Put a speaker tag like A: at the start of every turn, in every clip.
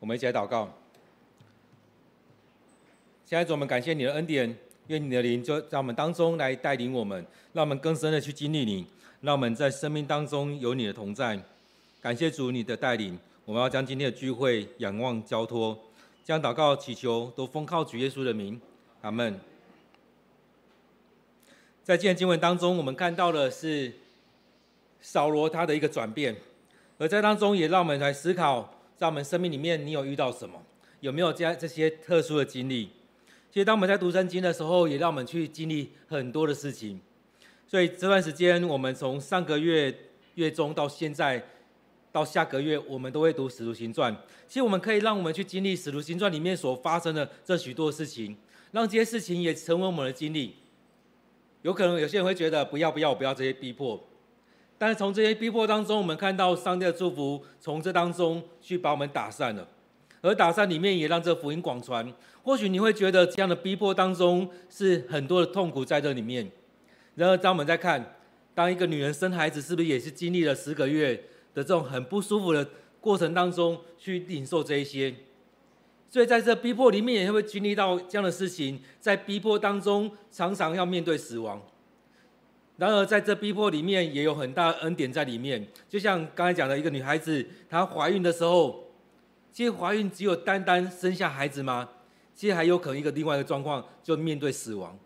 A: 我们一起来祷告。现在主，我们感谢你的恩典，愿你的灵就在我们当中来带领我们，让我们更深的去经历你，让我们在生命当中有你的同在。感谢主你的带领，我们要将今天的聚会仰望交托，将祷告祈求都奉靠主耶稣的名，阿门。在今天经文当中，我们看到的是扫罗他的一个转变，而在当中也让我们来思考。在我们生命里面，你有遇到什么？有没有这样这些特殊的经历？其实，当我们在读圣经的时候，也让我们去经历很多的事情。所以这段时间，我们从上个月月中到现在，到下个月，我们都会读《使徒行传》。其实，我们可以让我们去经历《使徒行传》里面所发生的这许多事情，让这些事情也成为我们的经历。有可能有些人会觉得，不要不要，不要这些逼迫。但是从这些逼迫当中，我们看到上帝的祝福从这当中去把我们打散了，而打散里面也让这福音广传。或许你会觉得这样的逼迫当中是很多的痛苦在这里面。然而，当我们在看，当一个女人生孩子，是不是也是经历了十个月的这种很不舒服的过程当中去领受这一些？所以在这逼迫里面也会经历到这样的事情，在逼迫当中常常要面对死亡。然而，在这逼迫里面，也有很大恩典在里面。就像刚才讲的一个女孩子，她怀孕的时候，其实怀孕只有单单生下孩子吗？其实还有可能一个另外一个状况，就面对死亡。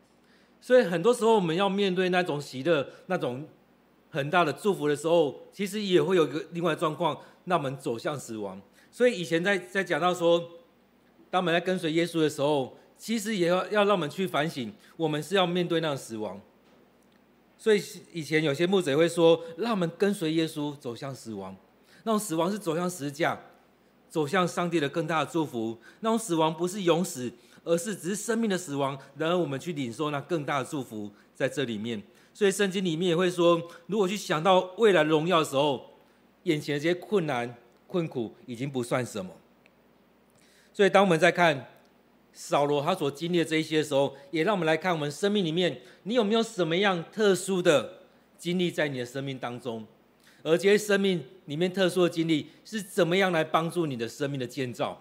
A: 所以很多时候，我们要面对那种喜乐、那种很大的祝福的时候，其实也会有一个另外状况，让我们走向死亡。所以以前在在讲到说，当我们在跟随耶稣的时候，其实也要要让我们去反省，我们是要面对那个死亡。所以以前有些牧者也会说，让我们跟随耶稣走向死亡。那种死亡是走向十字架，走向上帝的更大的祝福。那种死亡不是永死，而是只是生命的死亡。然而我们去领受那更大的祝福在这里面。所以圣经里面也会说，如果去想到未来荣耀的时候，眼前的这些困难困苦已经不算什么。所以当我们在看。扫罗他所经历的这一些时候，也让我们来看我们生命里面，你有没有什么样特殊的经历在你的生命当中？而这些生命里面特殊的经历是怎么样来帮助你的生命的建造？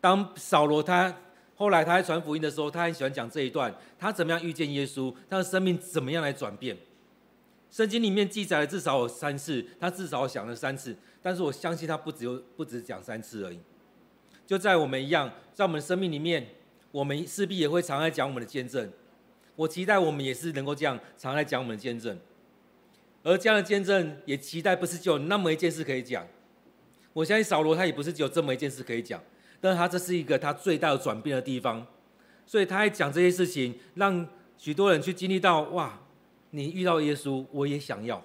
A: 当扫罗他后来他在传福音的时候，他很喜欢讲这一段，他怎么样遇见耶稣，他的生命怎么样来转变？圣经里面记载了至少有三次，他至少想了三次，但是我相信他不只有不止讲三次而已。就在我们一样，在我们的生命里面，我们势必也会常来讲我们的见证。我期待我们也是能够这样常来讲我们的见证，而这样的见证也期待不是只有那么一件事可以讲。我相信扫罗他也不是只有这么一件事可以讲，但是他这是一个他最大的转变的地方，所以他还讲这些事情，让许多人去经历到哇，你遇到耶稣，我也想要。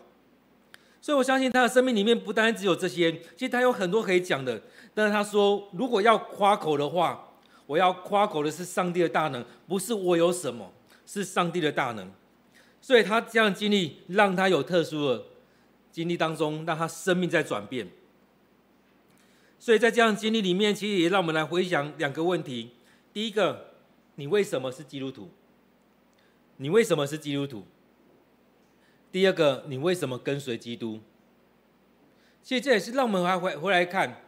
A: 所以我相信他的生命里面不单只有这些，其实他有很多可以讲的。但是他说，如果要夸口的话，我要夸口的是上帝的大能，不是我有什么，是上帝的大能。所以他这样的经历，让他有特殊的经历当中，让他生命在转变。所以在这样的经历里面，其实也让我们来回想两个问题：第一个，你为什么是基督徒？你为什么是基督徒？第二个，你为什么跟随基督？其实这也是让我们还回回来看，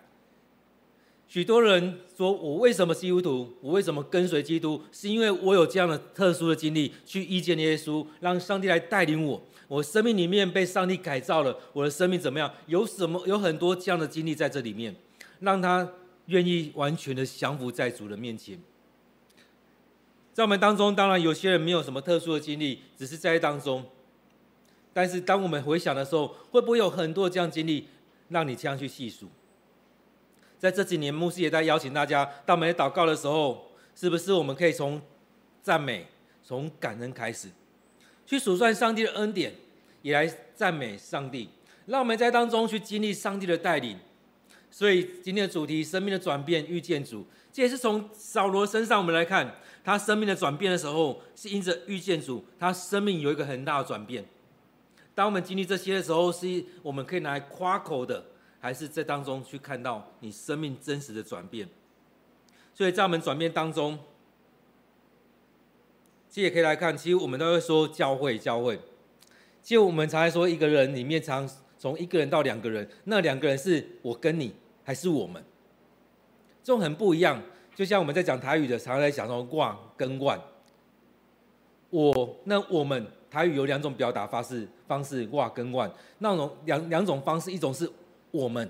A: 许多人说我为什么基督徒？我为什么跟随基督？是因为我有这样的特殊的经历，去遇见耶稣，让上帝来带领我。我生命里面被上帝改造了，我的生命怎么样？有什么？有很多这样的经历在这里面，让他愿意完全的降服在主的面前。在我们当中，当然有些人没有什么特殊的经历，只是在当中。但是，当我们回想的时候，会不会有很多这样经历，让你这样去细数？在这几年，牧师也在邀请大家，当我们祷告的时候，是不是我们可以从赞美、从感恩开始，去数算上帝的恩典，也来赞美上帝，让我们在当中去经历上帝的带领。所以，今天的主题：生命的转变，遇见主。这也是从扫罗身上我们来看，他生命的转变的时候，是因着遇见主，他生命有一个很大的转变。当我们经历这些的时候，是我们可以拿来夸口的，还是在当中去看到你生命真实的转变？所以在我们转变当中，其实也可以来看，其实我们都会说教会，教会。其实我们常常说一个人里面，常从一个人到两个人，那两个人是我跟你，还是我们？这种很不一样。就像我们在讲台语的，常常在讲说“哇”跟“万”。我那我们台语有两种表达方式，方式“哇”跟“万”，那种两两种方式，一种是我们，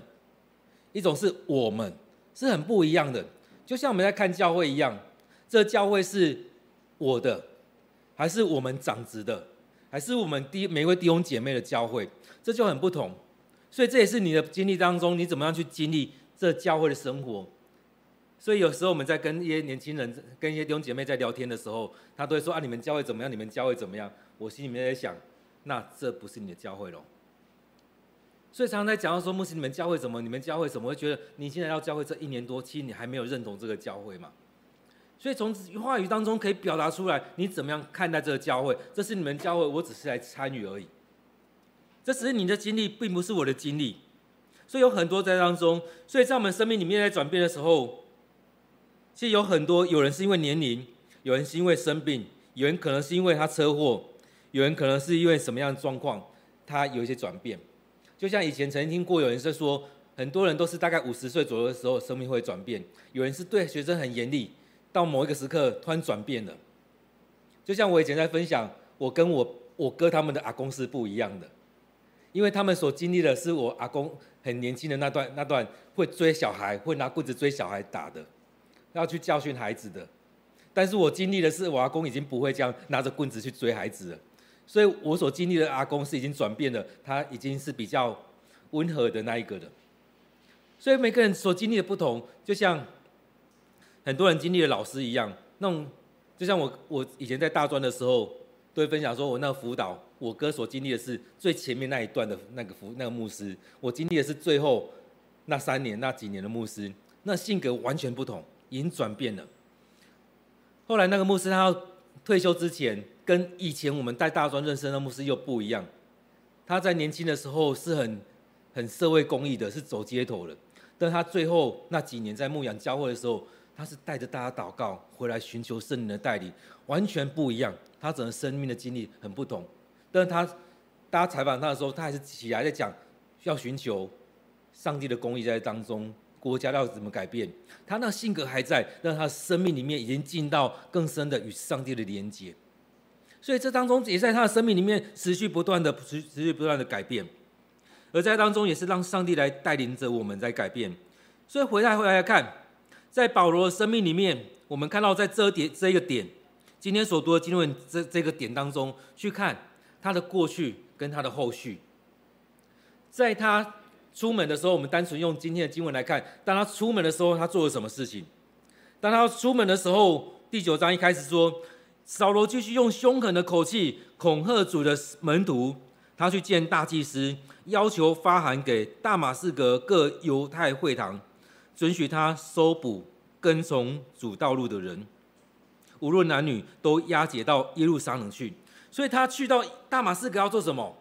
A: 一种是我们，是很不一样的。就像我们在看教会一样，这教会是我的，还是我们长子的，还是我们弟每位弟兄姐妹的教会，这就很不同。所以这也是你的经历当中，你怎么样去经历这教会的生活。所以有时候我们在跟一些年轻人、跟一些弟兄姐妹在聊天的时候，他都会说：“啊，你们教会怎么样？你们教会怎么样？”我心里面在想，那这不是你的教会喽。所以常常在讲到说，牧师，你们教会怎么？你们教会怎么会觉得你现在要教会这一年多，其实你还没有认同这个教会嘛？所以从话语当中可以表达出来，你怎么样看待这个教会？这是你们教会，我只是来参与而已。这只是你的经历，并不是我的经历。所以有很多在当中，所以在我们生命里面在转变的时候。其实有很多，有人是因为年龄，有人是因为生病，有人可能是因为他车祸，有人可能是因为什么样的状况，他有一些转变。就像以前曾经听过有人在说，很多人都是大概五十岁左右的时候，生命会转变。有人是对学生很严厉，到某一个时刻突然转变了。就像我以前在分享，我跟我我哥他们的阿公是不一样的，因为他们所经历的是我阿公很年轻的那段那段会追小孩，会拿棍子追小孩打的。要去教训孩子的，但是我经历的是，我阿公已经不会这样拿着棍子去追孩子了，所以我所经历的阿公是已经转变了，他已经是比较温和的那一个了。所以每个人所经历的不同，就像很多人经历的老师一样，那种就像我我以前在大专的时候，都会分享说，我那个辅导，我哥所经历的是最前面那一段的那个辅那个牧师，我经历的是最后那三年那几年的牧师，那性格完全不同。已经转变了。后来那个牧师他要退休之前，跟以前我们带大专认识的牧师又不一样。他在年轻的时候是很很社会公益的，是走街头的。但他最后那几年在牧羊教会的时候，他是带着大家祷告，回来寻求圣灵的带领，完全不一样。他整个生命的经历很不同。但是他大家采访他的时候，他还是起来在讲，要寻求上帝的公义在当中。国家要怎么改变？他那性格还在，但他生命里面已经进到更深的与上帝的连接。所以这当中也在他的生命里面持续不断的、持持续不断的改变，而在当中也是让上帝来带领着我们在改变。所以回来回来看，在保罗的生命里面，我们看到在这点这一个点，今天所读的经文这这个点当中去看他的过去跟他的后续，在他。出门的时候，我们单纯用今天的经文来看。当他出门的时候，他做了什么事情？当他出门的时候，第九章一开始说，扫罗继续用凶狠的口气恐吓主的门徒。他去见大祭司，要求发函给大马士革各犹太会堂，准许他搜捕跟从主道路的人，无论男女，都押解到耶路撒冷去。所以他去到大马士革要做什么？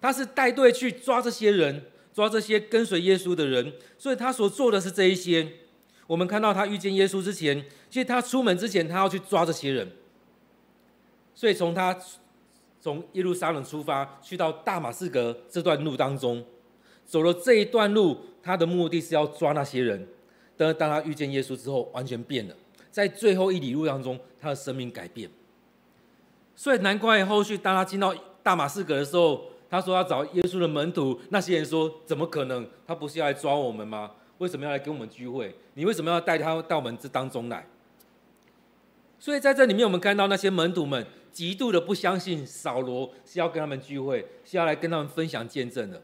A: 他是带队去抓这些人。抓这些跟随耶稣的人，所以他所做的是这一些。我们看到他遇见耶稣之前，其实他出门之前，他要去抓这些人。所以从他从耶路撒冷出发，去到大马士革这段路当中，走了这一段路，他的目的是要抓那些人。但当他遇见耶稣之后，完全变了。在最后一里路当中，他的生命改变。所以难怪后续当他进到大马士革的时候。他说要找耶稣的门徒，那些人说怎么可能？他不是要来抓我们吗？为什么要来跟我们聚会？你为什么要带他到我们这当中来？所以在这里面，我们看到那些门徒们极度的不相信扫罗是要跟他们聚会，是要来跟他们分享见证的。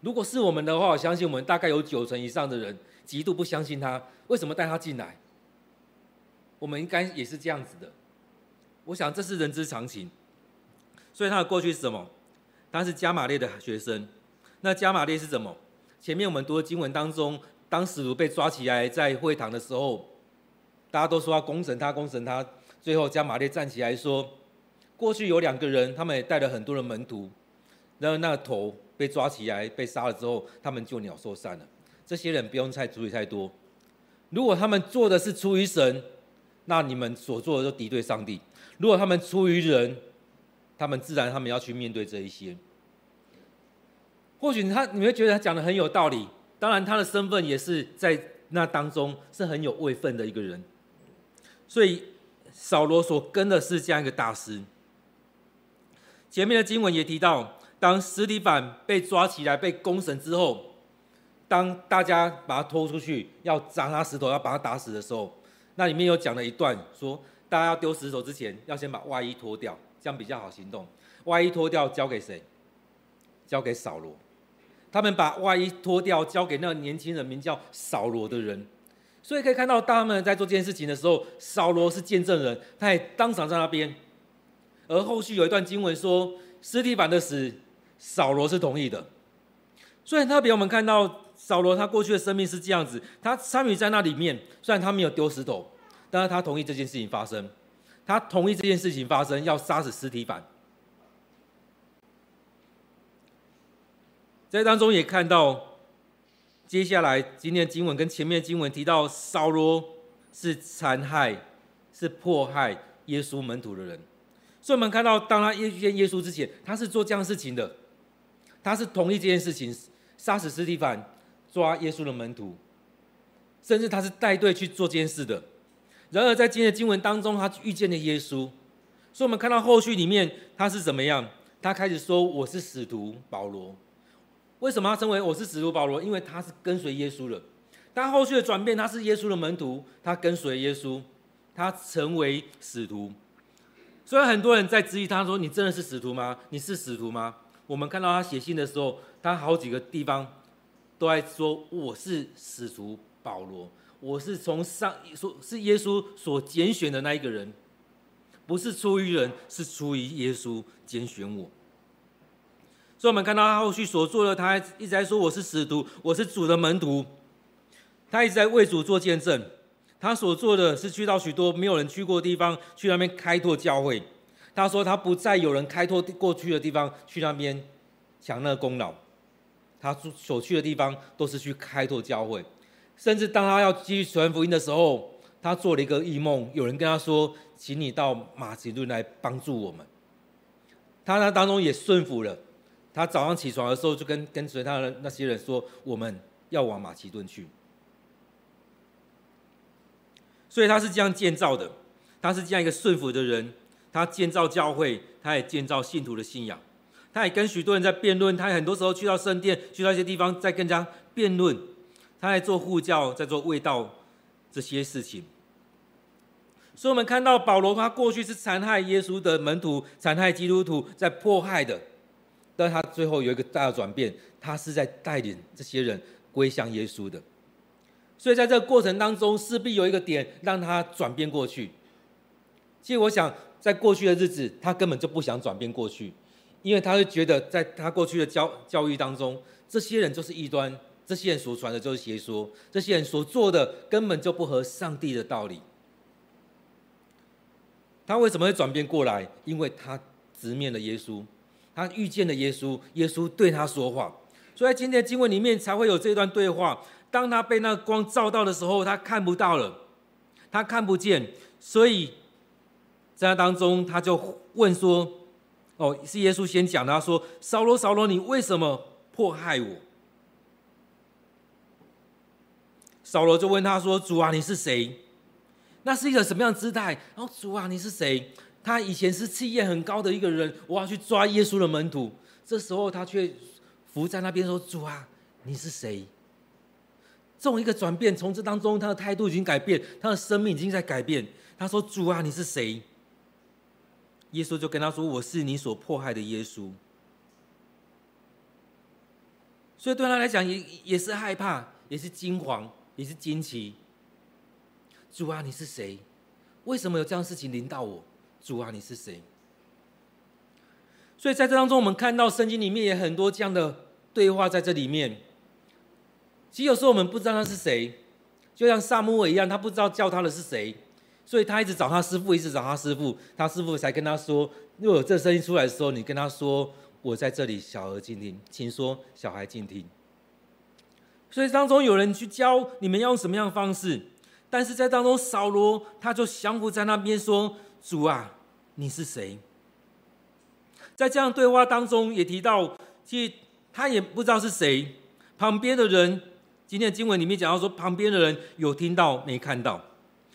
A: 如果是我们的话，我相信我们大概有九成以上的人极度不相信他，为什么带他进来？我们应该也是这样子的。我想这是人之常情。所以他的过去是什么？他是加马列的学生，那加马列是什么？前面我们读的经文当中，当使徒被抓起来在会堂的时候，大家都说要公审他，公审他。最后加玛列站起来说：过去有两个人，他们也带了很多的门徒，然后那个头被抓起来被杀了之后，他们就鸟兽散了。这些人不用太注意太多。如果他们做的是出于神，那你们所做的就敌对上帝；如果他们出于人，他们自然，他们要去面对这一些。或许他你会觉得他讲的很有道理，当然他的身份也是在那当中是很有位分的一个人。所以扫罗所跟的是这样一个大师。前面的经文也提到，当司提反被抓起来被公审之后，当大家把他拖出去要砸他石头要把他打死的时候，那里面有讲了一段说，大家要丢石头之前要先把外衣脱掉，这样比较好行动。外衣脱掉交给谁？交给扫罗。他们把外衣脱掉交给那个年轻人，名叫扫罗的人。所以可以看到，当他们在做这件事情的时候，扫罗是见证人，他也当场在那边。而后续有一段经文说，司提反的死，扫罗是同意的。所以特别我们看到扫罗他过去的生命是这样子，他参与在那里面，虽然他没有丢石头，但是他同意这件事情发生，他同意这件事情发生，要杀死司提反。在当中也看到，接下来今天的经文跟前面的经文提到，扫罗是残害、是迫害耶稣门徒的人。所以我们看到，当他遇见耶稣之前，他是做这样事情的，他是同意这件事情，杀死斯蒂凡，抓耶稣的门徒，甚至他是带队去做这件事的。然而在今天的经文当中，他遇见了耶稣，所以我们看到后续里面他是怎么样？他开始说：“我是使徒保罗。”为什么他称为我是使徒保罗？因为他是跟随耶稣的。但后续的转变，他是耶稣的门徒，他跟随耶稣，他成为使徒。虽然很多人在质疑他说：“你真的是使徒吗？你是使徒吗？”我们看到他写信的时候，他好几个地方都在说：“我是使徒保罗，我是从上说是耶稣所拣选的那一个人，不是出于人，是出于耶稣拣选我。”所以，我们看到他后续所做的，他一直在说：“我是使徒，我是主的门徒。”他一直在为主做见证。他所做的是去到许多没有人去过的地方，去那边开拓教会。他说他不再有人开拓过去的地方去那边抢那个功劳。他所去的地方都是去开拓教会，甚至当他要继续传福音的时候，他做了一个异梦，有人跟他说：“请你到马其顿来帮助我们。”他那当中也顺服了。他早上起床的时候就跟跟随他的那些人说：“我们要往马其顿去。”所以他是这样建造的，他是这样一个顺服的人，他建造教会，他也建造信徒的信仰，他也跟许多人在辩论，他也很多时候去到圣殿，去到一些地方在跟人家辩论，他在做护教，在做卫道这些事情。所以，我们看到保罗他过去是残害耶稣的门徒，残害基督徒，在迫害的，但他最后有一个大的转变，他是在带领这些人归向耶稣的。所以在这个过程当中，势必有一个点让他转变过去。其实我想，在过去的日子，他根本就不想转变过去，因为他会觉得，在他过去的教教育当中，这些人就是异端，这些人所传的就是邪说，这些人所做的根本就不合上帝的道理。他为什么会转变过来？因为他直面了耶稣，他遇见了耶稣，耶稣对他说话，所以在今天的经文里面才会有这段对话。当他被那个光照到的时候，他看不到了，他看不见，所以在那当中，他就问说：“哦，是耶稣先讲，他说：‘扫罗，扫罗，你为什么迫害我？’扫罗就问他说：‘主啊，你是谁？’那是一个什么样的姿态？然后主啊，你是谁？他以前是气焰很高的一个人，我要去抓耶稣的门徒，这时候他却伏在那边说：‘主啊，你是谁？’这种一个转变，从这当中，他的态度已经改变，他的生命已经在改变。他说：“主啊，你是谁？”耶稣就跟他说：“我是你所迫害的耶稣。”所以对他来讲，也也是害怕，也是惊惶，也是惊奇。主啊，你是谁？为什么有这样事情临到我？主啊，你是谁？所以在这当中，我们看到圣经里面也很多这样的对话在这里面。其实有时候我们不知道他是谁，就像撒母耳一样，他不知道叫他的是谁，所以他一直找他师傅，一直找他师傅，他师傅才跟他说：若有这声音出来的时候，你跟他说：我在这里，小儿静听，请说，小孩静听。所以当中有人去教你们要用什么样的方式，但是在当中扫罗他就降服在那边说：主啊，你是谁？在这样对话当中也提到，其实他也不知道是谁，旁边的人。今天的经文里面讲到说，旁边的人有听到没看到，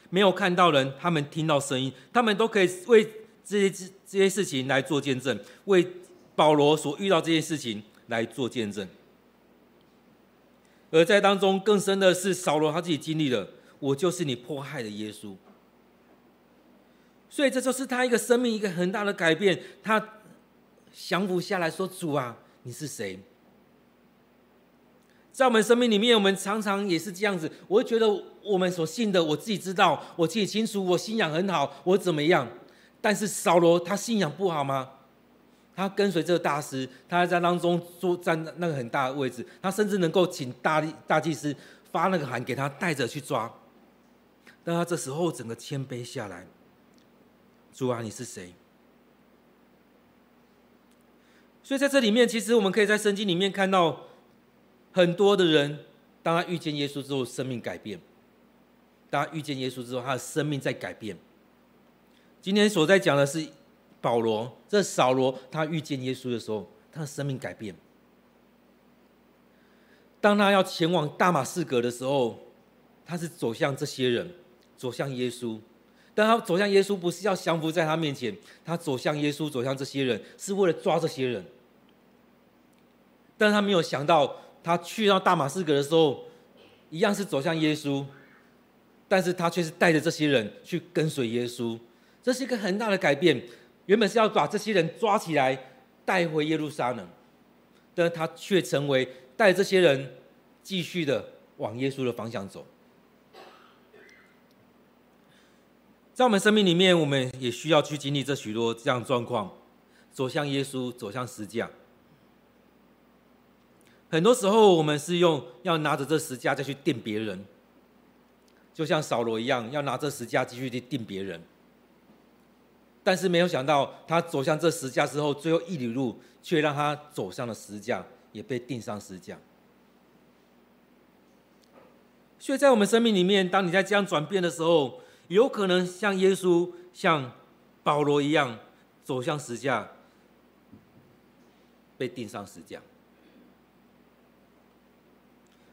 A: 没有看到人，他们听到声音，他们都可以为这些这些事情来做见证，为保罗所遇到这件事情来做见证。而在当中更深的是，扫罗他自己经历了，我就是你迫害的耶稣。所以这就是他一个生命一个很大的改变，他降服下来说：“主啊，你是谁？”在我们生命里面，我们常常也是这样子。我会觉得我们所信的，我自己知道，我自己清楚，我信仰很好，我怎么样？但是扫罗他信仰不好吗？他跟随这个大师，他在当中坐站那个很大的位置，他甚至能够请大大祭司发那个函给他带着去抓。但他这时候整个谦卑下来。主啊，你是谁？所以在这里面，其实我们可以在圣经里面看到很多的人，当他遇见耶稣之后，生命改变；当他遇见耶稣之后，他的生命在改变。今天所在讲的是保罗，这扫罗他遇见耶稣的时候，他的生命改变。当他要前往大马士革的时候，他是走向这些人，走向耶稣。但他走向耶稣，不是要降服在他面前，他走向耶稣，走向这些人，是为了抓这些人。但他没有想到，他去到大马士革的时候，一样是走向耶稣，但是他却是带着这些人去跟随耶稣，这是一个很大的改变。原本是要把这些人抓起来带回耶路撒冷，但他却成为带这些人继续的往耶稣的方向走。在我们生命里面，我们也需要去经历这许多这样状况，走向耶稣，走向十架。很多时候，我们是用要拿着这十架再去钉别人，就像扫罗一样，要拿这十架继续去钉别人。但是没有想到，他走向这十架之后，最后一里路却让他走向了十架，也被钉上十架。所以在我们生命里面，当你在这样转变的时候，有可能像耶稣、像保罗一样走向十架，被钉上十架。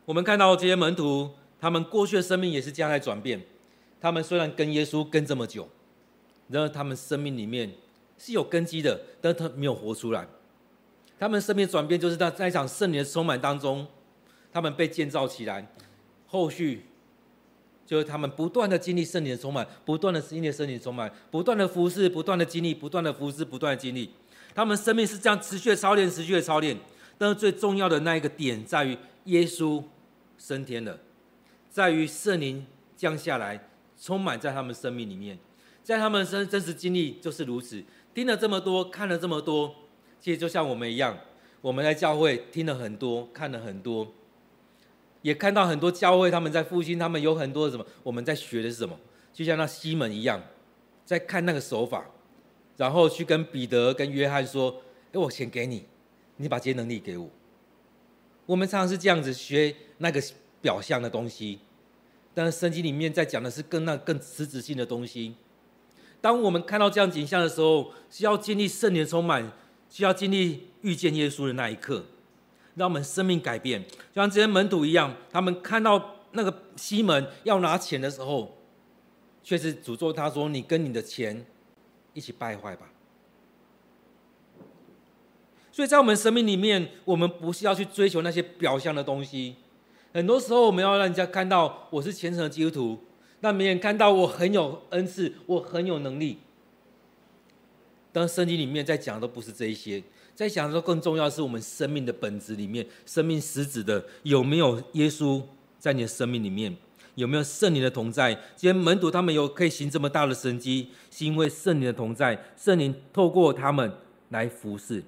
A: 我们看到这些门徒，他们过去的生命也是这样在转变。他们虽然跟耶稣跟这么久，然而他们生命里面是有根基的，但他没有活出来。他们生命转变，就是在在一场圣灵的充满当中，他们被建造起来，后续。就是他们不断的经历圣灵的充满，不断的经历圣灵的充满，不断的服侍，不断的经历，不断的服侍，不断的经历。他们生命是这样持续的操练，持续的操练。但是最重要的那一个点在于耶稣升天了，在于圣灵降下来，充满在他们生命里面。在他们生真实经历就是如此。听了这么多，看了这么多，其实就像我们一样，我们在教会听了很多，看了很多。也看到很多教会，他们在复兴，他们有很多什么？我们在学的是什么？就像那西门一样，在看那个手法，然后去跟彼得、跟约翰说：“哎，我钱给你，你把这些能力给我。”我们常常是这样子学那个表象的东西，但是圣经里面在讲的是更那更实质性的东西。当我们看到这样景象的时候，需要经历圣灵充满，需要经历遇见耶稣的那一刻。让我们生命改变，就像这些门徒一样，他们看到那个西门要拿钱的时候，却是诅咒他说：“你跟你的钱一起败坏吧。”所以在我们生命里面，我们不是要去追求那些表象的东西。很多时候，我们要让人家看到我是虔诚的基督徒，让别人看到我很有恩赐，我很有能力。但圣经里面在讲的都不是这一些。在想说，更重要的是我们生命的本质里面，生命实质的有没有耶稣在你的生命里面？有没有圣灵的同在？今天门徒他们有可以行这么大的神迹，是因为圣灵的同在，圣灵透过他们来服侍。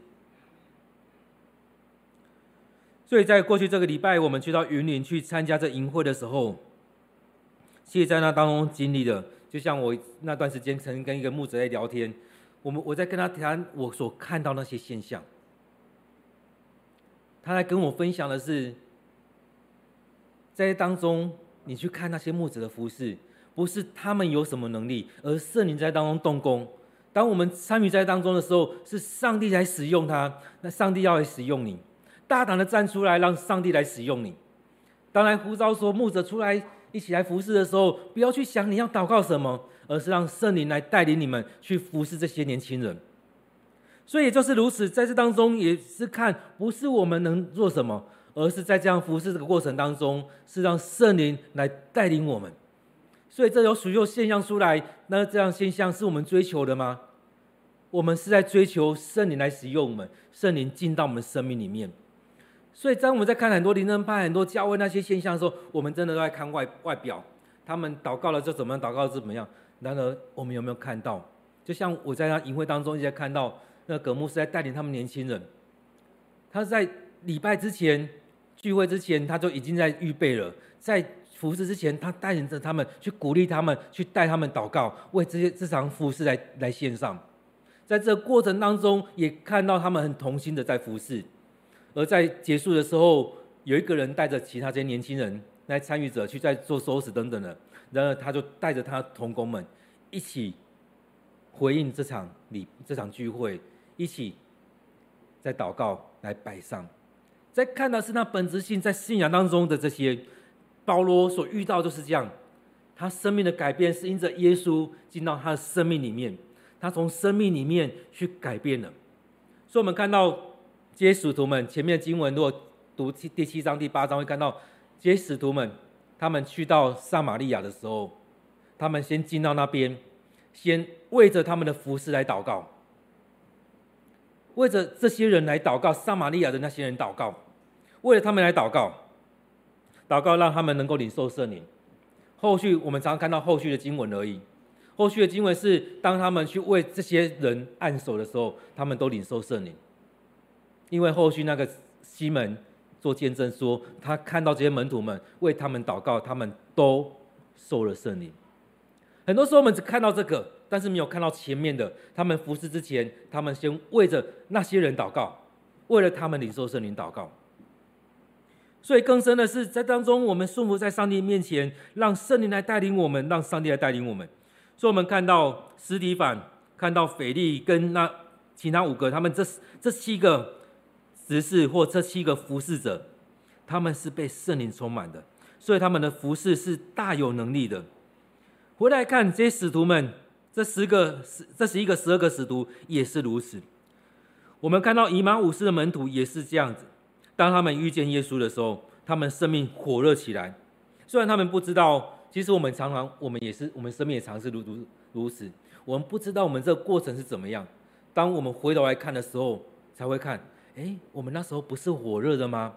A: 所以在过去这个礼拜，我们去到云林去参加这营会的时候，其实在那当中经历的，就像我那段时间曾经跟一个牧者在聊天。我们我在跟他谈我所看到那些现象，他来跟我分享的是，在当中你去看那些牧者的服饰，不是他们有什么能力，而是你在当中动工。当我们参与在当中的时候，是上帝来使用他，那上帝要来使用你，大胆的站出来，让上帝来使用你。当来呼召说牧者出来一起来服侍的时候，不要去想你要祷告什么，而是让圣灵来带领你们去服侍这些年轻人。所以也就是如此，在这当中也是看不是我们能做什么，而是在这样服侍这个过程当中，是让圣灵来带领我们。所以这有许多现象出来，那这样现象是我们追求的吗？我们是在追求圣灵来使用我们，圣灵进到我们生命里面。所以，当我们在看很多灵恩派、很多教会那些现象的时候，我们真的都在看外外表，他们祷告了就怎么样，祷告怎么样。然而，我们有没有看到？就像我在那营会当中，一直在看到那葛牧师在带领他们年轻人，他在礼拜之前、聚会之前，他就已经在预备了，在服侍之前，他带领着他们去鼓励他们，去带他们祷告，为这些这场服侍来来献上。在这过程当中，也看到他们很同心的在服侍。而在结束的时候，有一个人带着其他这些年轻人来参与者去在做收拾等等的，然后他就带着他同工们一起回应这场礼这场聚会，一起在祷告来摆上。在看的是那本质性在信仰当中的这些，保罗所遇到就是这样，他生命的改变是因着耶稣进到他的生命里面，他从生命里面去改变了。所以我们看到。这些使徒们，前面的经文如果读第七章、第八章，会看到这些使徒们，他们去到撒玛利亚的时候，他们先进到那边，先为着他们的服侍来祷告，为着这些人来祷告，撒玛利亚的那些人祷告，为了他们来祷告，祷告让他们能够领受圣灵。后续我们常常看到后续的经文而已，后续的经文是当他们去为这些人按手的时候，他们都领受圣灵。因为后续那个西门做见证说，他看到这些门徒们为他们祷告，他们都受了圣灵。很多时候我们只看到这个，但是没有看到前面的。他们服侍之前，他们先为着那些人祷告，为了他们领受圣灵祷告。所以更深的是，在当中我们顺服在上帝面前，让圣灵来带领我们，让上帝来带领我们。所以我们看到司提反，看到腓利跟那其他五个，他们这这七个。执事或这七个服侍者，他们是被圣灵充满的，所以他们的服侍是大有能力的。回来看这些使徒们，这十个十、这十一个、十二个使徒也是如此。我们看到以马忤斯的门徒也是这样子，当他们遇见耶稣的时候，他们生命火热起来。虽然他们不知道，其实我们常常，我们也是，我们生命也常是如如如此。我们不知道我们这个过程是怎么样，当我们回头来看的时候，才会看。哎，我们那时候不是火热的吗？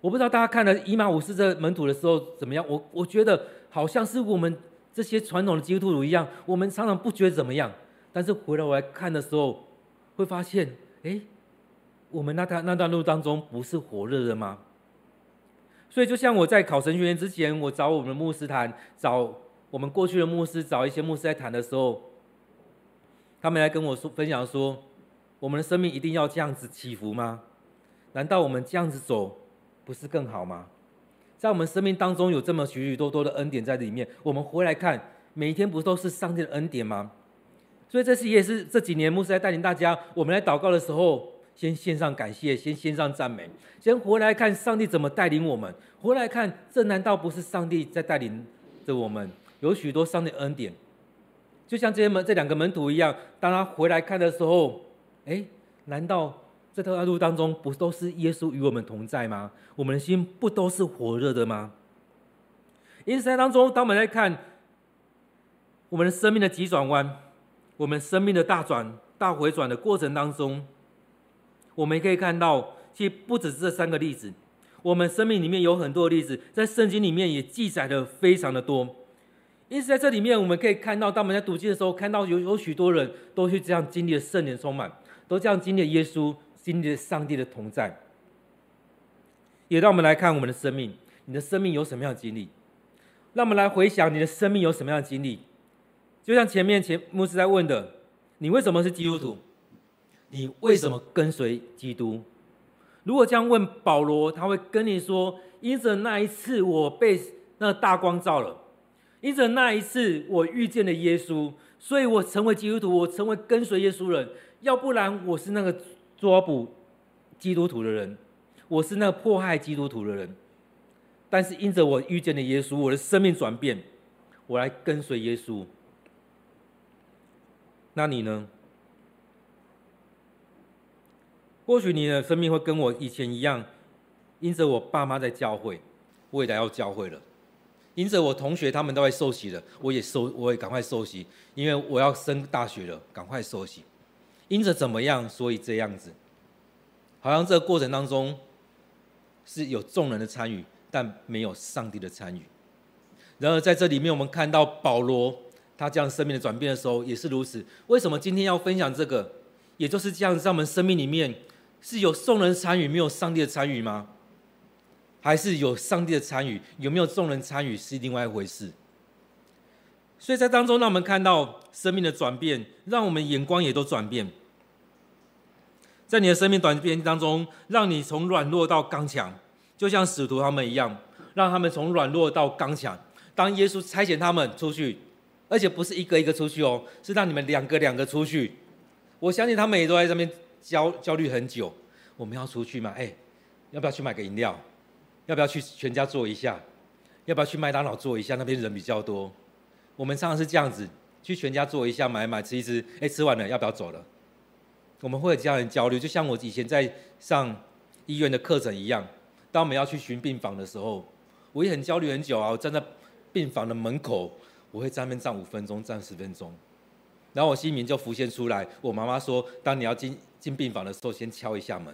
A: 我不知道大家看了以马忤斯这门徒的时候怎么样。我我觉得好像是我们这些传统的基督徒一样，我们常常不觉得怎么样，但是回头来看的时候，会发现，哎，我们那段那段路当中不是火热的吗？所以就像我在考神学院之前，我找我们的牧师谈，找我们过去的牧师，找一些牧师在谈的时候，他们来跟我说分享说。我们的生命一定要这样子起伏吗？难道我们这样子走不是更好吗？在我们生命当中有这么许许多多的恩典在里面，我们回来看，每一天不都是上帝的恩典吗？所以这次也是这几年牧师在带领大家，我们来祷告的时候，先献上感谢，先献上赞美，先回来看上帝怎么带领我们，回来看这难道不是上帝在带领着我们？有许多上帝恩典，就像这些门这两个门徒一样，当他回来看的时候。哎，难道这条路当中不都是耶稣与我们同在吗？我们的心不都是火热的吗？因此，在当中，当我们在看我们的生命的急转弯，我们生命的大转大回转的过程当中，我们可以看到，其实不只是这三个例子，我们生命里面有很多的例子，在圣经里面也记载的非常的多。因此，在这里面，我们可以看到，当我们在读经的时候，看到有有许多人都去这样经历了圣灵充满。都这样经历耶稣，经历上帝的同在，也让我们来看我们的生命。你的生命有什么样的经历？让我们来回想你的生命有什么样的经历。就像前面前牧师在问的，你为什么是基督徒？你为什么跟随基督？如果这样问保罗，他会跟你说：因着那一次我被那大光照了，因着那一次我遇见了耶稣，所以我成为基督徒，我成为跟随耶稣人。要不然我是那个抓捕基督徒的人，我是那个迫害基督徒的人。但是因着我遇见了耶稣，我的生命转变，我来跟随耶稣。那你呢？或许你的生命会跟我以前一样，因着我爸妈在教会，我也来要教会了；因着我同学他们都在受洗了，我也受，我也赶快受洗，因为我要升大学了，赶快受洗。因着怎么样，所以这样子，好像这个过程当中是有众人的参与，但没有上帝的参与。然而在这里面，我们看到保罗他这样生命的转变的时候，也是如此。为什么今天要分享这个？也就是这样，在我们生命里面是有众人参与，没有上帝的参与吗？还是有上帝的参与，有没有众人参与是另外一回事？所以在当中，让我们看到生命的转变，让我们眼光也都转变。在你的生命转变当中，让你从软弱到刚强，就像使徒他们一样，让他们从软弱到刚强。当耶稣差遣他们出去，而且不是一个一个出去哦，是让你们两个两个出去。我相信他们也都在这边焦焦虑很久。我们要出去吗？哎，要不要去买个饮料？要不要去全家坐一下？要不要去麦当劳坐一下？那边人比较多。我们常常是这样子，去全家坐一下，买买吃一吃。哎，吃完了要不要走了？我们会这样的焦虑，就像我以前在上医院的课程一样。当我们要去巡病房的时候，我也很焦虑很久啊。我站在病房的门口，我会在那边站五分钟，站十分钟。然后我心里面就浮现出来，我妈妈说：当你要进进病房的时候，先敲一下门。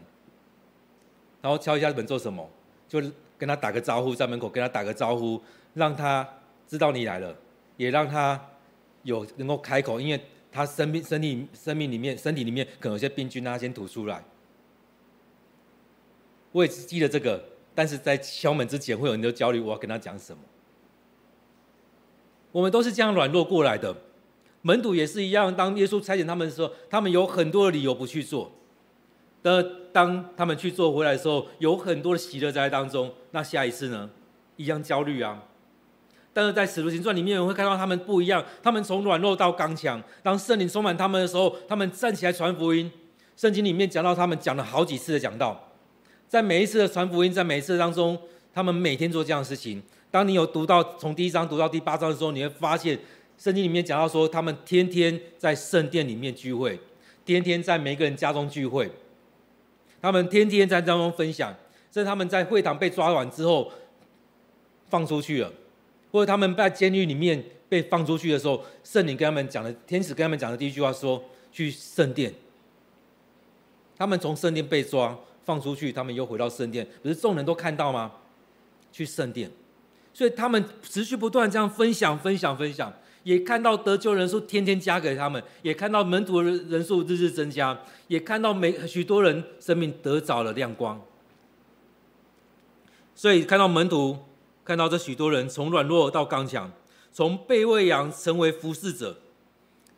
A: 然后敲一下门做什么？就跟他打个招呼，在门口跟他打个招呼，让他知道你来了，也让他有能够开口，因为。他生命、身体、生命里面、身体里面可能有些病菌，让他先吐出来。我也记得这个，但是在敲门之前，会有很多焦虑，我要跟他讲什么？我们都是这样软弱过来的，门徒也是一样。当耶稣差遣他们的时候，他们有很多的理由不去做。的当他们去做回来的时候，有很多的喜乐在当中。那下一次呢？一样焦虑啊。但是在《使徒行传》里面，我们会看到他们不一样。他们从软弱到刚强。当圣灵充满他们的时候，他们站起来传福音。圣经里面讲到，他们讲了好几次的讲道。在每一次的传福音，在每一次当中，他们每天做这样的事情。当你有读到从第一章读到第八章的时候，你会发现，圣经里面讲到说，他们天天在圣殿里面聚会，天天在每个人家中聚会。他们天天在当中分享。甚至他们在会堂被抓完之后，放出去了。或者他们在监狱里面被放出去的时候，圣灵跟他们讲的，天使跟他们讲的第一句话说：“去圣殿。”他们从圣殿被抓放出去，他们又回到圣殿，不是众人都看到吗？去圣殿，所以他们持续不断这样分享、分享、分享，也看到得救人数天天加给他们，也看到门徒的人数日日增加，也看到每许多人生命得着了亮光。所以看到门徒。看到这许多人从软弱到刚强，从被喂养成为服侍者，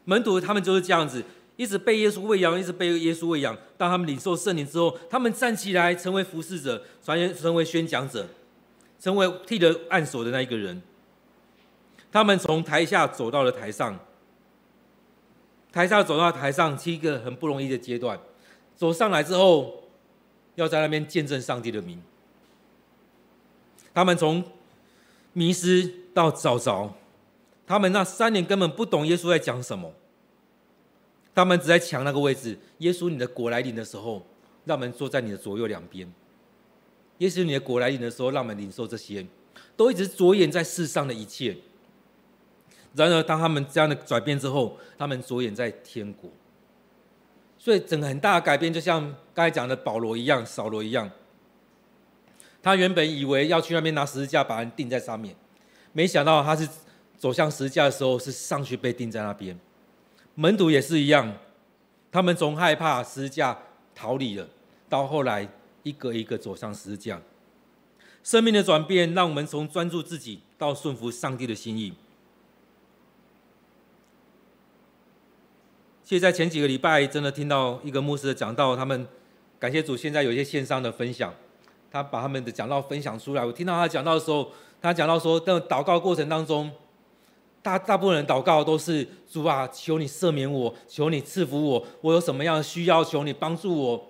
A: 门徒他们就是这样子，一直被耶稣喂养，一直被耶稣喂养。当他们领受圣灵之后，他们站起来成为服侍者，传言成为宣讲者，成为替人按手的那一个人。他们从台下走到了台上，台下走到台上是一个很不容易的阶段。走上来之后，要在那边见证上帝的名。他们从迷失到找着，他们那三年根本不懂耶稣在讲什么，他们只在抢那个位置。耶稣，你的国来临的时候，让我们坐在你的左右两边。耶稣，你的国来临的时候，让我们领受这些，都一直着眼在世上的一切。然而，当他们这样的转变之后，他们着眼在天国。所以，整个很大的改变，就像刚才讲的保罗一样，扫罗一样。他原本以为要去那边拿十字架把人钉在上面，没想到他是走向十字架的时候是上去被钉在那边。门徒也是一样，他们从害怕十字架逃离了，到后来一个一个走上十字架。生命的转变，让我们从专注自己到顺服上帝的心意。其实，在前几个礼拜，真的听到一个牧师的讲到，他们感谢主，现在有一些线上的分享。他把他们的讲道分享出来，我听到他讲到的时候，他讲到说，在祷告过程当中，大大部分人祷告都是主啊，求你赦免我，求你赐福我，我有什么样的需要，求你帮助我。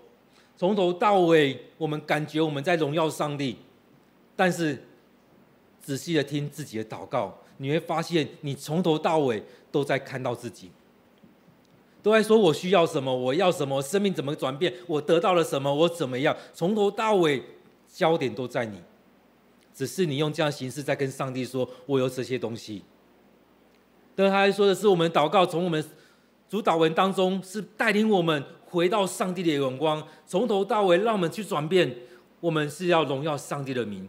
A: 从头到尾，我们感觉我们在荣耀上帝，但是仔细的听自己的祷告，你会发现你从头到尾都在看到自己，都在说我需要什么，我要什么，生命怎么转变，我得到了什么，我怎么样，从头到尾焦点都在你，只是你用这样形式在跟上帝说，我有这些东西。但他还说的是，我们祷告从我们主祷文当中是带领我们回到上帝的荣光，从头到尾让我们去转变。我们是要荣耀上帝的名，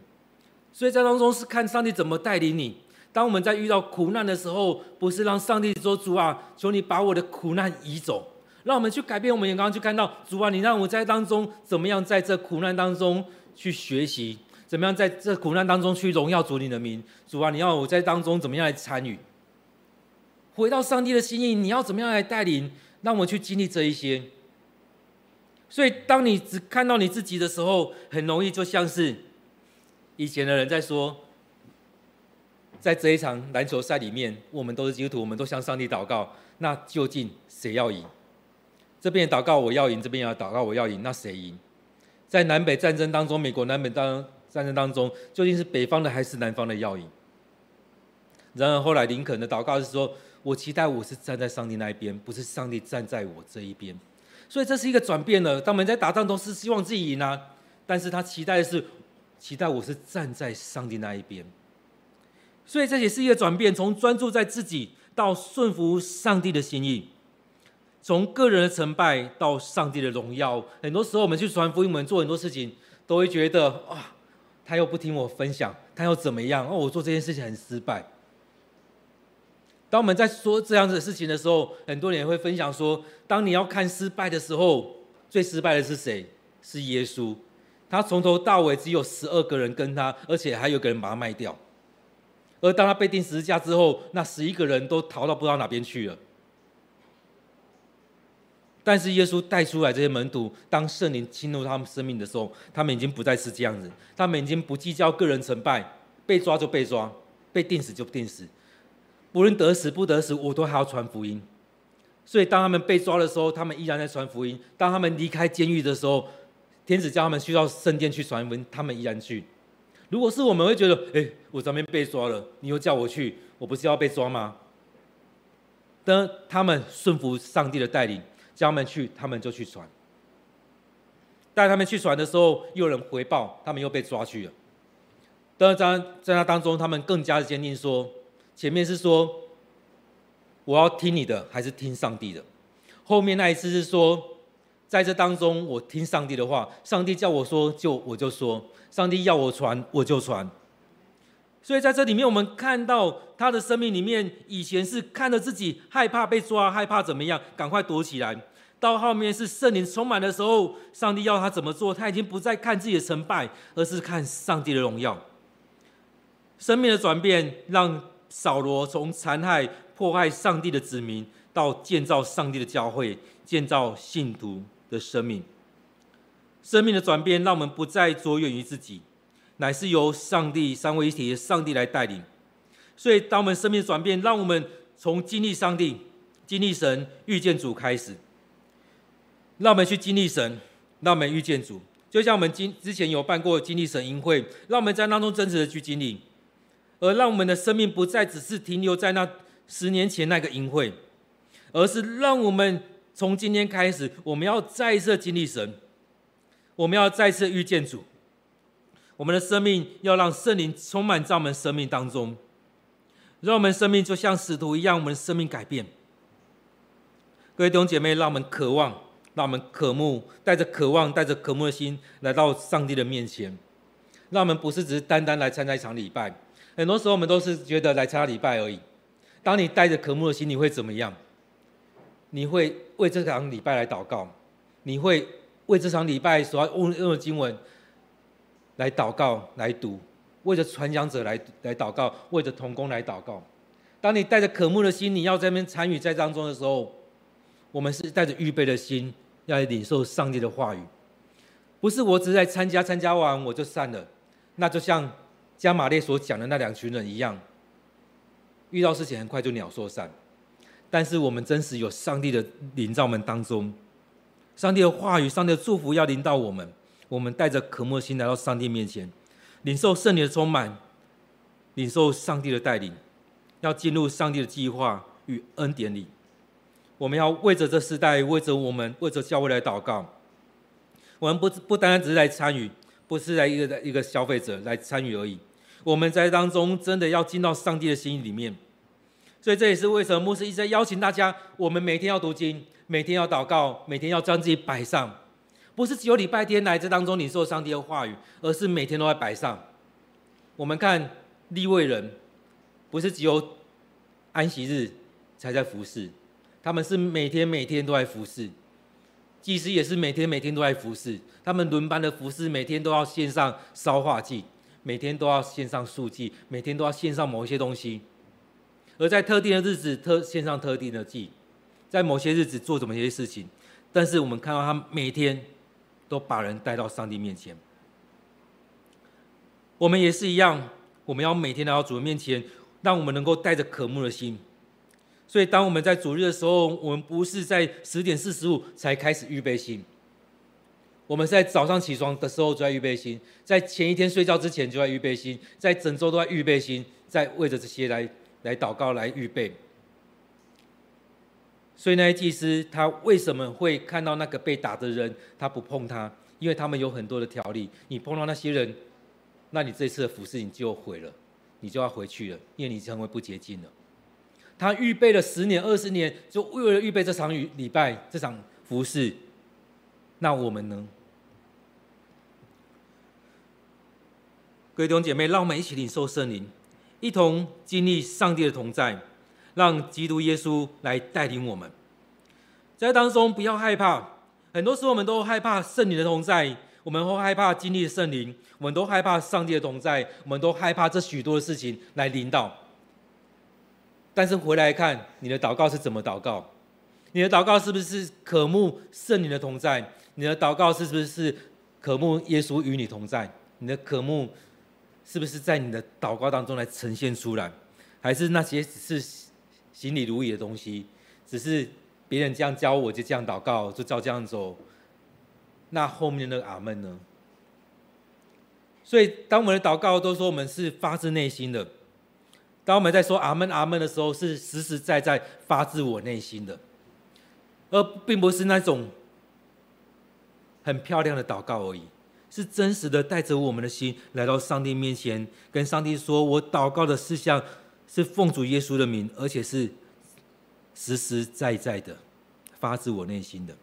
A: 所以在当中是看上帝怎么带领你。当我们在遇到苦难的时候，不是让上帝说：“主啊，求你把我的苦难移走。”让我们去改变我们眼光，去看到主啊，你让我在当中怎么样在这苦难当中去学习，怎么样在这苦难当中去荣耀主你的名。主啊，你要我在当中怎么样来参与？回到上帝的心意，你要怎么样来带领？让我去经历这一些。所以，当你只看到你自己的时候，很容易就像是以前的人在说，在这一场篮球赛里面，我们都是基督徒，我们都向上帝祷告，那究竟谁要赢？这边祷告我要赢，这边要祷告我要赢，那谁赢？在南北战争当中，美国南北当战争当中，究竟是北方的还是南方的要赢？然而后来林肯的祷告是说，我期待我是站在上帝那一边，不是上帝站在我这一边。所以这是一个转变了。当我们在打仗都是希望自己赢啊，但是他期待的是，期待我是站在上帝那一边。所以这也是一个转变，从专注在自己到顺服上帝的心意，从个人的成败到上帝的荣耀。很多时候我们去传福音，我们做很多事情，都会觉得啊，他又不听我分享，他又怎么样？哦，我做这件事情很失败。当我们在说这样子的事情的时候，很多人也会分享说：当你要看失败的时候，最失败的是谁？是耶稣。他从头到尾只有十二个人跟他，而且还有个人把他卖掉。而当他被钉十字架之后，那十一个人都逃到不知道哪边去了。但是耶稣带出来这些门徒，当圣灵侵入他们生命的时候，他们已经不再是这样子，他们已经不计较个人成败，被抓就被抓，被定死就定死。不论得死不得死，我都还要传福音。所以当他们被抓的时候，他们依然在传福音；当他们离开监狱的时候，天使叫他们去到圣殿去传福音，他们依然去。如果是我们会觉得，哎，我这边被抓了，你又叫我去，我不是要被抓吗？当他们顺服上帝的带领，叫他们去，他们就去传。带他们去传的时候，又有人回报，他们又被抓去了。但，在在那当中，他们更加的坚定说。前面是说，我要听你的还是听上帝的？后面那一次是说，在这当中我听上帝的话，上帝叫我说就我就说，上帝要我传我就传。所以在这里面，我们看到他的生命里面，以前是看着自己害怕被抓，害怕怎么样，赶快躲起来；到后面是圣灵充满的时候，上帝要他怎么做，他已经不再看自己的成败，而是看上帝的荣耀。生命的转变让。扫罗从残害、迫害上帝的子民，到建造上帝的教会、建造信徒的生命，生命的转变，让我们不再着眼于自己，乃是由上帝三位一体的上帝来带领。所以，当我们生命转变，让我们从经历上帝、经历神、遇见主开始，让我们去经历神，让我们遇见主。就像我们今之前有办过经历神营会，让我们在当中真实的去经历。而让我们的生命不再只是停留在那十年前那个营会，而是让我们从今天开始，我们要再一次经历神，我们要再次遇见主，我们的生命要让圣灵充满在我们生命当中，让我们生命就像使徒一样，我们的生命改变。各位弟兄姐妹，让我们渴望，让我们渴慕，带着渴望、带着渴慕的心来到上帝的面前，让我们不是只是单单来参加一场礼拜。很多时候，我们都是觉得来参加礼拜而已。当你带着渴慕的心，你会怎么样？你会为这场礼拜来祷告，你会为这场礼拜所要用的经文来祷告、来读，为着传讲者来来祷告，为着同工来祷告。当你带着渴慕的心，你要在那边参与在当中的时候，我们是带着预备的心，要来领受上帝的话语，不是我只是来参加，参加完我就散了，那就像。加马列所讲的那两群人一样，遇到事情很快就鸟兽散。但是我们真实有上帝的灵在我们当中，上帝的话语、上帝的祝福要临到我们。我们带着渴慕的心来到上帝面前，领受圣灵的充满，领受上帝的带领，要进入上帝的计划与恩典里。我们要为着这时代，为着我们，为着教会来祷告。我们不不单单只是来参与，不是来一个一个消费者来参与而已。我们在当中真的要进到上帝的心里面。所以这也是为什么牧师一直在邀请大家，我们每天要读经，每天要祷告，每天要将自己摆上。不是只有礼拜天来这当中领受上帝的话语，而是每天都在摆上。我们看利未人，不是只有安息日才在服侍，他们是每天每天都在服侍。祭司也是每天每天都在服侍，他们轮班的服侍，每天都要献上烧化祭，每天都要献上素祭，每天都要献上某一些东西。而在特定的日子，特献上特定的祭，在某些日子做怎么一些事情，但是我们看到他每天都把人带到上帝面前。我们也是一样，我们要每天来到主的面前，让我们能够带着渴慕的心。所以，当我们在主日的时候，我们不是在十点四十五才开始预备心，我们在早上起床的时候就在预备心，在前一天睡觉之前就在预备心，在整周都在预备心，在为着这些来。来祷告，来预备。所以那些祭司他为什么会看到那个被打的人，他不碰他？因为他们有很多的条例，你碰到那些人，那你这次的服事你就毁了，你就要回去了，因为你成为不洁净了。他预备了十年、二十年，就为了预备这场礼拜、这场服事。那我们呢？各位弟兄姐妹，让我们一起领受圣灵。一同经历上帝的同在，让基督耶稣来带领我们。在当中不要害怕，很多时候我们都害怕圣灵的同在，我们会害怕经历圣灵，我们都害怕上帝的同在，我们都害怕这许多的事情来临到。但是回来看你的祷告是怎么祷告？你的祷告是不是渴慕圣灵的同在？你的祷告是不是渴慕耶稣与你同在？你的渴慕。是不是在你的祷告当中来呈现出来，还是那些只是行礼如仪的东西？只是别人这样教我，就这样祷告，就照这样走。那后面那个阿门呢？所以，当我们的祷告都说我们是发自内心的，当我们在说阿门阿门的时候，是实实在在发自我内心的，而并不是那种很漂亮的祷告而已。是真实的，带着我们的心来到上帝面前，跟上帝说：“我祷告的事项是奉主耶稣的名，而且是实实在在的，发自我内心的。”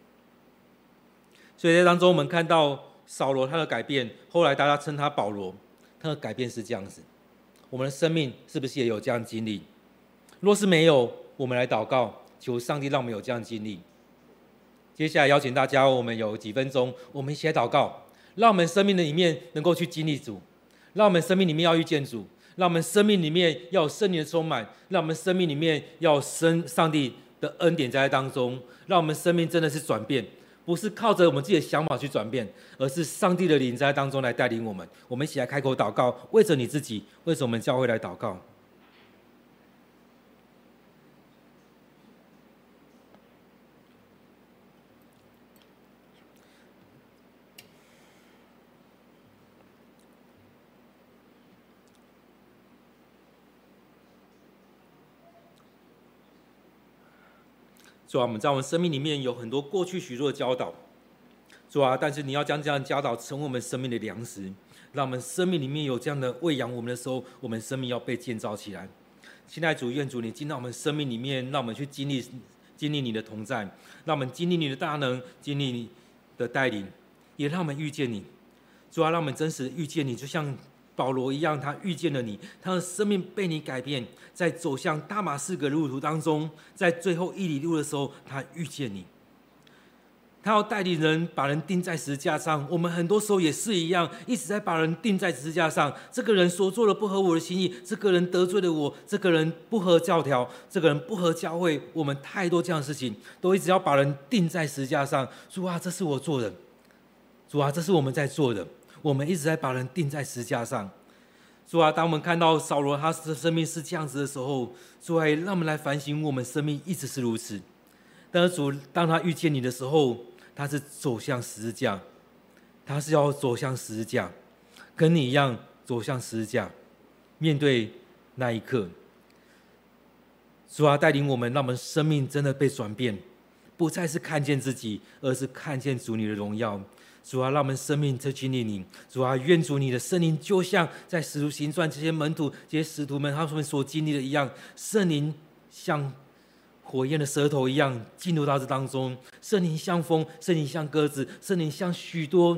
A: 所以在当中，我们看到扫罗他的改变，后来大家称他保罗，他的改变是这样子。我们的生命是不是也有这样经历？若是没有，我们来祷告，求上帝让我们有这样经历。接下来邀请大家，我们有几分钟，我们一起来祷告。让我们生命的里面能够去经历主，让我们生命里面要遇见主，让我们生命里面要有圣灵的充满，让我们生命里面要生上帝的恩典在当中，让我们生命真的是转变，不是靠着我们自己的想法去转变，而是上帝的灵在当中来带领我们。我们一起来开口祷告，为着你自己，为着我们教会来祷告。主啊，我们在我们生命里面有很多过去许多的教导，主啊，但是你要将这样的教导成为我们生命的粮食，让我们生命里面有这样的喂养我们的时候，我们生命要被建造起来。现在主，愿主你进到我们生命里面，让我们去经历经历你的同在，让我们经历你的大能，经历你的带领，也让我们遇见你。主啊，让我们真实遇见你，就像。保罗一样，他遇见了你，他的生命被你改变，在走向大马士革路途当中，在最后一里路的时候，他遇见你。他要带领人把人钉在十字架上。我们很多时候也是一样，一直在把人钉在十字架上。这个人所做的不合我的心意，这个人得罪了我，这个人不合教条，这个人不合教会。我们太多这样的事情，都一直要把人钉在十字架上。主啊，这是我做的。主啊，这是我们在做的。我们一直在把人钉在十架上，主啊，当我们看到扫罗他的生命是这样子的时候，主啊，让我们来反省，我们生命一直是如此。但是主，当他遇见你的时候，他是走向十字架，他是要走向十字架，跟你一样走向十字架，面对那一刻。主啊，带领我们，让我们生命真的被转变，不再是看见自己，而是看见主你的荣耀。主啊，让我们生命在经历你。主啊，愿主你的圣灵，就像在使徒行传这些门徒、这些使徒们他们所经历的一样，圣灵像火焰的舌头一样进入到这当中。圣灵像风，圣灵像鸽子，圣灵像许多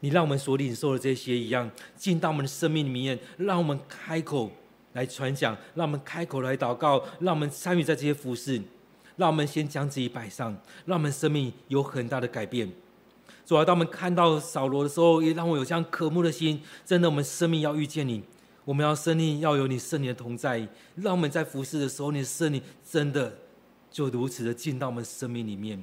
A: 你让我们所领受的这些一样，进到我们的生命里面，让我们开口。来传讲，让我们开口来祷告，让我们参与在这些服事，让我们先将自己摆上，让我们生命有很大的改变。主啊，当我们看到扫罗的时候，也让我有这样渴慕的心。真的，我们生命要遇见你，我们要生命要有你圣灵的同在。让我们在服事的时候，你的圣灵真的就如此的进到我们生命里面。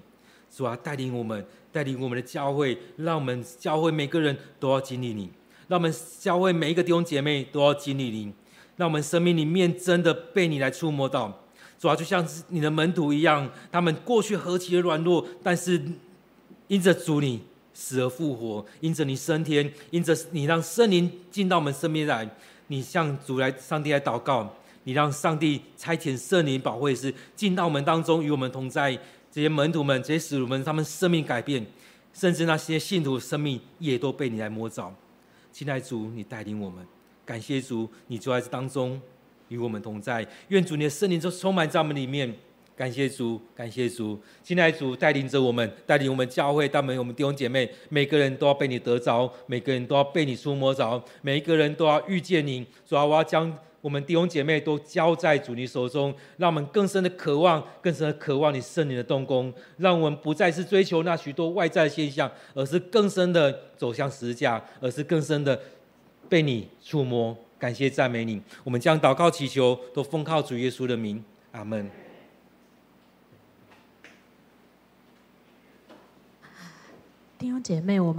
A: 主啊，带领我们，带领我们的教会，让我们教会每个人都要经历你，让我们教会每一个弟兄姐妹都要经历你。让我们生命里面真的被你来触摸到，主要就像是你的门徒一样，他们过去何其的软弱，但是因着主你死而复活，因着你升天，因着你让圣灵进到我们身边来，你向主来上帝来祷告，你让上帝差遣圣灵保惠师进到我们当中与我们同在，这些门徒们、这些使徒们，他们生命改变，甚至那些信徒生命也都被你来摸着。亲爱主，你带领我们。感谢主，你就在这当中与我们同在。愿主你的圣灵就充满在我们里面。感谢主，感谢主，亲爱主带领着我们，带领我们教会，带领我们弟兄姐妹，每个人都要被你得着，每个人都要被你触摸着，每一个人都要遇见你。主啊，我要将我们弟兄姐妹都交在主你手中，让我们更深的渴望，更深的渴望你圣灵的动工，让我们不再是追求那许多外在的现象，而是更深的走向十字架，而是更深的。被你触摸，感谢赞美你。我们将祷告祈求，都奉靠主耶稣的名，阿门。
B: 弟兄姐妹，我们。